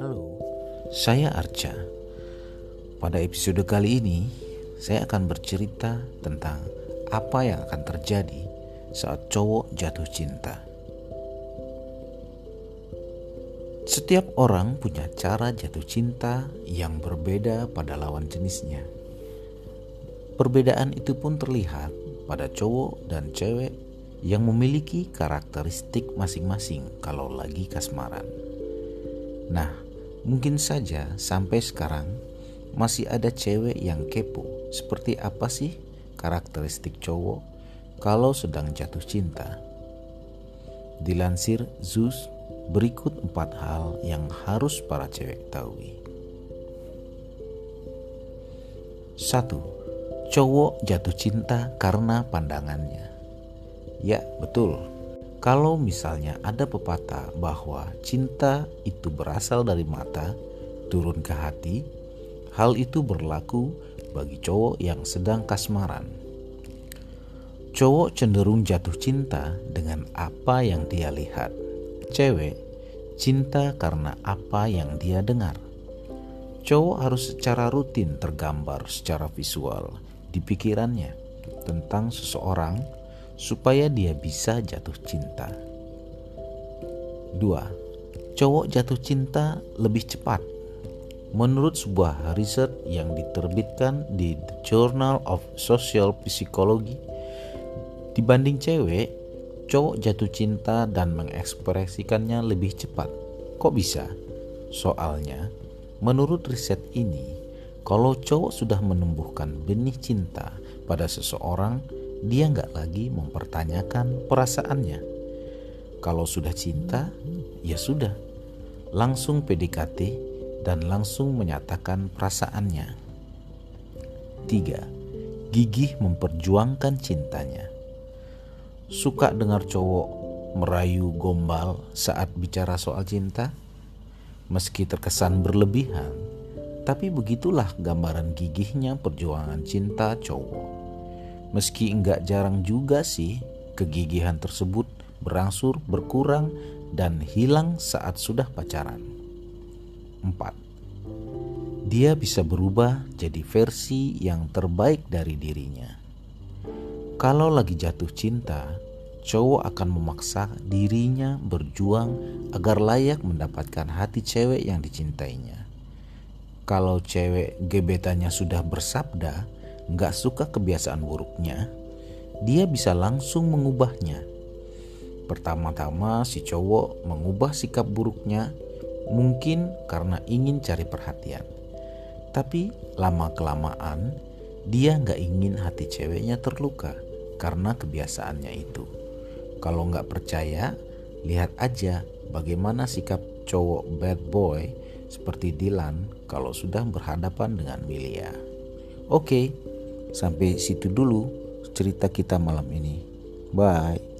Halo, saya Arca. Pada episode kali ini, saya akan bercerita tentang apa yang akan terjadi saat cowok jatuh cinta. Setiap orang punya cara jatuh cinta yang berbeda pada lawan jenisnya. Perbedaan itu pun terlihat pada cowok dan cewek yang memiliki karakteristik masing-masing kalau lagi kasmaran. Nah, mungkin saja sampai sekarang masih ada cewek yang kepo. Seperti apa sih karakteristik cowok kalau sedang jatuh cinta? Dilansir Zeus, berikut empat hal yang harus para cewek ketahui. Satu, cowok jatuh cinta karena pandangannya. Ya, betul. Kalau misalnya ada pepatah bahwa cinta itu berasal dari mata, turun ke hati, hal itu berlaku bagi cowok yang sedang kasmaran. Cowok cenderung jatuh cinta dengan apa yang dia lihat. Cewek cinta karena apa yang dia dengar. Cowok harus secara rutin tergambar secara visual di pikirannya tentang seseorang supaya dia bisa jatuh cinta. 2. Cowok jatuh cinta lebih cepat. Menurut sebuah riset yang diterbitkan di The Journal of Social Psychology, dibanding cewek, cowok jatuh cinta dan mengekspresikannya lebih cepat. Kok bisa? Soalnya, menurut riset ini, kalau cowok sudah menumbuhkan benih cinta pada seseorang, dia nggak lagi mempertanyakan perasaannya. Kalau sudah cinta, ya sudah, langsung PDKT dan langsung menyatakan perasaannya. 3. Gigih memperjuangkan cintanya. Suka dengar cowok merayu gombal saat bicara soal cinta? Meski terkesan berlebihan, tapi begitulah gambaran gigihnya perjuangan cinta cowok. Meski enggak jarang juga sih kegigihan tersebut berangsur berkurang dan hilang saat sudah pacaran. 4. Dia bisa berubah jadi versi yang terbaik dari dirinya. Kalau lagi jatuh cinta, cowok akan memaksa dirinya berjuang agar layak mendapatkan hati cewek yang dicintainya. Kalau cewek gebetannya sudah bersabda, nggak suka kebiasaan buruknya, dia bisa langsung mengubahnya. Pertama-tama si cowok mengubah sikap buruknya mungkin karena ingin cari perhatian. Tapi lama-kelamaan dia nggak ingin hati ceweknya terluka karena kebiasaannya itu. Kalau nggak percaya, lihat aja bagaimana sikap cowok bad boy seperti Dylan kalau sudah berhadapan dengan Milia. Oke, Sampai situ dulu cerita kita malam ini. Bye.